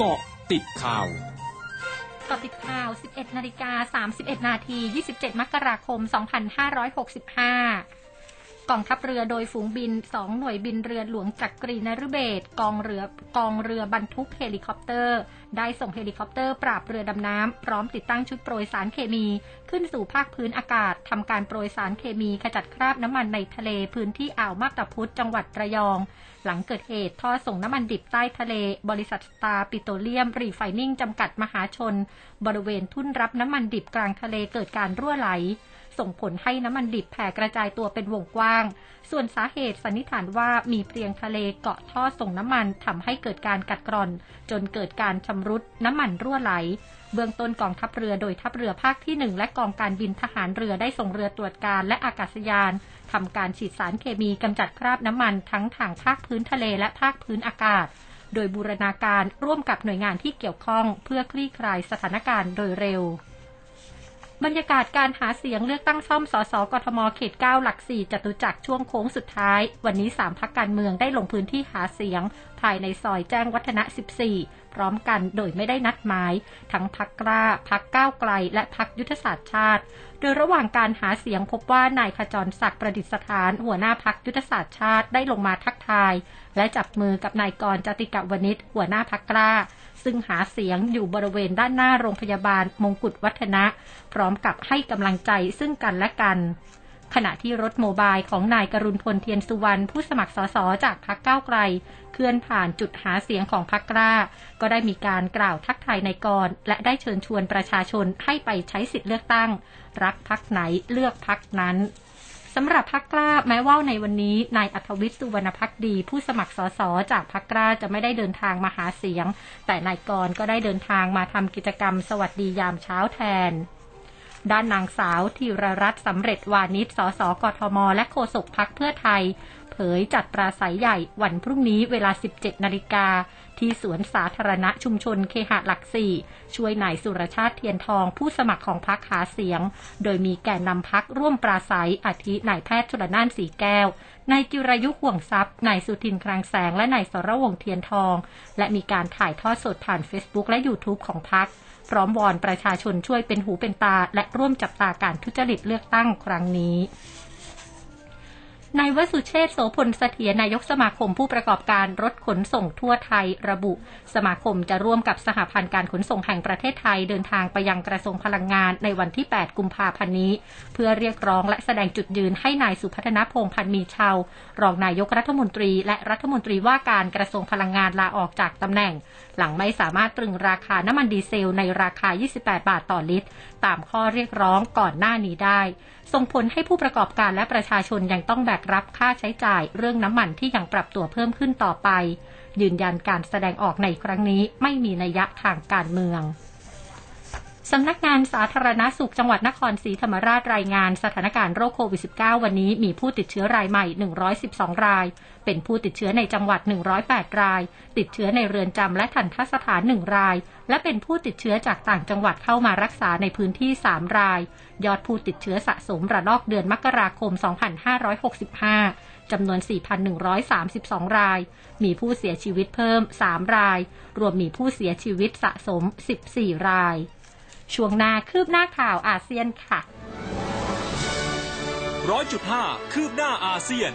เกาะติดข่าวเกาะติดข่าว 11 นาฬิกา 31 นาที 27 มกราคม 2565 กองทัพเรือโดยฝูงบิน 2 หน่วยบินเรือหลวงจักรีนฤเบศรกองเรือกองเรือบรรทุกเฮลิคอปเตอร์ ได้ส่งเฮลิคอปเตอร์ปราบเรือดำน้ำ พร้อมติดตั้งชุดโปรยสารเคมี ขึ้นสู่ภาคพื้นอากาศทำการโปรยสารเคมีขจัดคราบน้ำมันในทะเลพื้นที่อ่าวมาบตาพุดจังหวัดระยอง หลังเกิดเหตุท่อส่งน้ำมันดิบใต้ทะเล บริษัทสตาร์ปิโตรเลียม รีไฟนิ่งจำกัดมหาชน บริเวณทุ่นรับน้ำมันดิบกลางทะเลเกิดการรั่วไหล ส่งผลให้น้ำมันดิบแผ่กระจายตัวเป็นวงกว้าง ส่วนสาเหตุสันนิษฐานว่ามีเพรียงทะเลเกาะท่อส่งน้ำมันทำให้เกิดการกัดกร่อน จนเกิดการชำรุดน้ำมันรั่วไหล เบื้องต้นกองทัพเรือโดยทัพเรือภาคที่ 1 และกองการบินทหารเรือได้ส่งเรือตรวจการและอากาศยานทำการฉีดสารเคมีกำจัดคราบน้ำมันทั้งทางภาคพื้นทะเลและภาคพื้นอากาศ โดยบูรณาการร่วมกับหน่วยงานที่เกี่ยวข้องเพื่อคลี่คลายสถานการณ์โดยเร็ว บรรยากาศการหาเสียงเลือกตั้งซ่อมสสกทมเขต 9 หลัก 4จตุจักรช่วงโค้งสุดท้าย วันนี้ 3 พักการเมืองได้ลงพื้นที่หาเสียงภายในซอยแจ้งวัฒนะ 14 พร้อมกันโดยไม่ได้นัดหมาย ทั้งพักกล้าพักก้าวไกล และพักยุทธศาสตร์ชาติ โดยระหว่างการหาเสียงพบว่านายขจรศักดิ์ประดิษฐาน หัวหน้าพักยุทธศาสตร์ชาติได้ลงมาทักทาย และจับมือกับนายกรจติกวณิชหัวหน้าพักกล้าซึ่งหาเสียงอยู่บริเวณด้านหน้าโรงพยาบาลมงกุฎวัฒนะ พร้อมกับให้กำลังใจซึ่งกันและกัน ขณะที่รถโมบายของนายกรุณพลเทียนสุวรรณผู้สมัครสสจากพักก้าวไกล เคลื่อนผ่านจุดหาเสียงของพักกล้า ก็ได้มีการกล่าวทักทายนายกร และได้เชิญชวนประชาชนให้ไปใช้สิทธิเลือกตั้ง รักพักไหนเลือกพักนั้นสำหรับพักกล้าแม้ว่าในวันนี้นายอัธวิทย์สุวรรณพักดี ผู้สมัครสสจากพักกล้าจะไม่ได้เดินทางมาหาเสียง แต่นายกรก็ได้เดินทางมาทำกิจกรรมสวัสดียามเช้าแทน ด้านนางสาวธีรรัตน์สำเร็จวานิชสสกทม และโฆษกพักเพื่อไทย เผยจัดปราศัยใหญ่วันพรุ่งนี้เวลา 17 นาฬิกา ที่สวนสาธารณะชุมชนเคหะหลักสี่ช่วยนายสุรชาติเทียนทองผู้สมัครของพักหาเสียง โดยมีแก่นำพักร่วมปราศัยอาทินายแพทย์ชลนานสีแก้วนายจิรายุห่วงทรัพย์นายสุทินคลังแสง และนายสรวงเทียนทอง และมีการถ่ายทอดสดผ่าน Facebook และ YouTube ของพักพร้อมวอนประชาชนช่วยเป็นหูเป็นตา และร่วมจับตาการทุจริตเลือกตั้งครั้งนี้ นายวสุเชษโสพลเสถียรนายกสมาคมผู้ประกอบการรถขนส่งทั่วไทยระบุ สมาคมจะร่วมกับสหพันธ์การขนส่งแห่งประเทศไทยเดินทางไปยังกระทรวงพลังงานในวันที่ 8 กุมภาพันธ์นี้ เพื่อเรียกร้องและแสดงจุดยืนให้นายสุพัฒนพงษ์พันธ์มีชาวรองนายกรัฐมนตรีและรัฐมนตรีว่าการกระทรวงพลังงานลาออกจากตำแหน่ง หลังไม่สามารถตรึงราคาน้ำมันดีเซลในราคา 28 บาทต่อลิตร ตามข้อเรียกร้องก่อนหน้านี้ได้ ส่งผลให้ผู้ประกอบการและประชาชนยังต้องแบกรับค่าใช้จ่ายเรื่องน้ำมันที่ยังปรับตัวเพิ่มขึ้นต่อไป ยืนยันการแสดงออกในครั้งนี้ไม่มีนัยยะทางการเมือง สำนักงานสาธารณาสุขจังหวัดนครศรีธรรมราชรายงานสถานการณ์โรคโควิด -19 วันนี้มีผู้ติดเชื้อรายใหม่ 112 ราย เป็นผู้ติดเชื้อในจังหวัด 108 ราย ติดเชื้อในเรือนจำและทันทสถาน 1 ราย และเป็นผู้ติดเชื้อจากต่างจังหวัดเข้ามารักษาในพื้นที่ 3 ราย ยอดผู้ติดเชื้อสะสมระลอกเดือนมกราคม 2565จำนวน 4,132 ราย มีผู้เสียชีวิตเพิ่ม 3 ราย รวมมีผู้เสียชีวิตสะสม 14 ราย ช่วงหน้าคืบหน้าข่าวอาเซียนค่ะร้อยจุดห้าคืบหน้าอาเซียน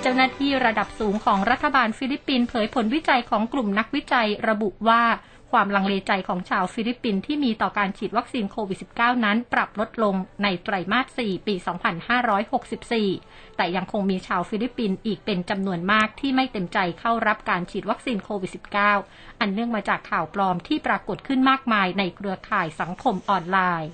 เจ้าหน้าที่ระดับสูงของรัฐบาลฟิลิปปินส์เผยผลวิจัยของกลุ่มนักวิจัยระบุว่า ความลังเลใจของชาวฟิลิปปินส์ที่มีต่อการฉีดวัคซีนโควิด -19 นั้นปรับลดลงในไตรมาส 4 ปี 2564 แต่ยังคงมีชาวฟิลิปปินส์อีกเป็นจำนวนมากที่ไม่เต็มใจเข้ารับการฉีดวัคซีนโควิด -19 อันเนื่องมาจากข่าวปลอมที่ปรากฏขึ้นมากมายในเครือข่ายสังคมออนไลน์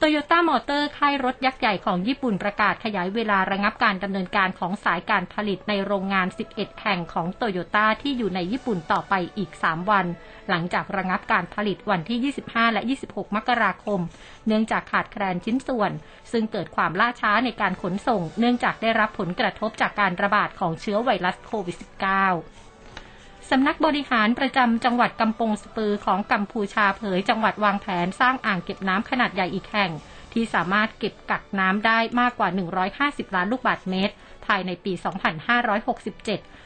โตโยต้ามอเตอร์ค่ายรถยักษ์ใหญ่ของญี่ปุ่นประกาศขยายเวลาระงับการดำเนินการของสายการผลิตในโรงงาน 11 แห่งของโตโยต้าที่อยู่ในญี่ปุ่นต่อไปอีก 3 วัน หลังจากระงับการผลิตวันที่ 25 และ 26 มกราคม เนื่องจากขาดแคลนชิ้นส่วน ซึ่งเกิดความล่าช้าในการขนส่ง เนื่องจากได้รับผลกระทบจากการระบาดของเชื้อไวรัสโควิด -19 สำนักบริหารประจำจังหวัดกำปงสปือของกัมพูชาเผยจังหวัดวางแผนสร้างอ่างเก็บน้ำขนาดใหญ่อีกแห่ง ที่สามารถเก็บกักน้ำได้มากกว่า 150 ล้านลูกบาศก์เมตร ภายในปี 2567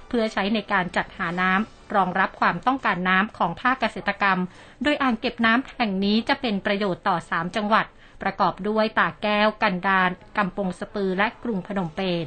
เพื่อใช้ในการจัดหาน้ำรองรับความต้องการน้ำของภาคเกษตรกรรม โดยอ่างเก็บน้ำแห่งนี้จะเป็นประโยชน์ต่อ 3 จังหวัด ประกอบด้วยตากแก้ว กันดารกำปงสปือและกรุงพนมเปญ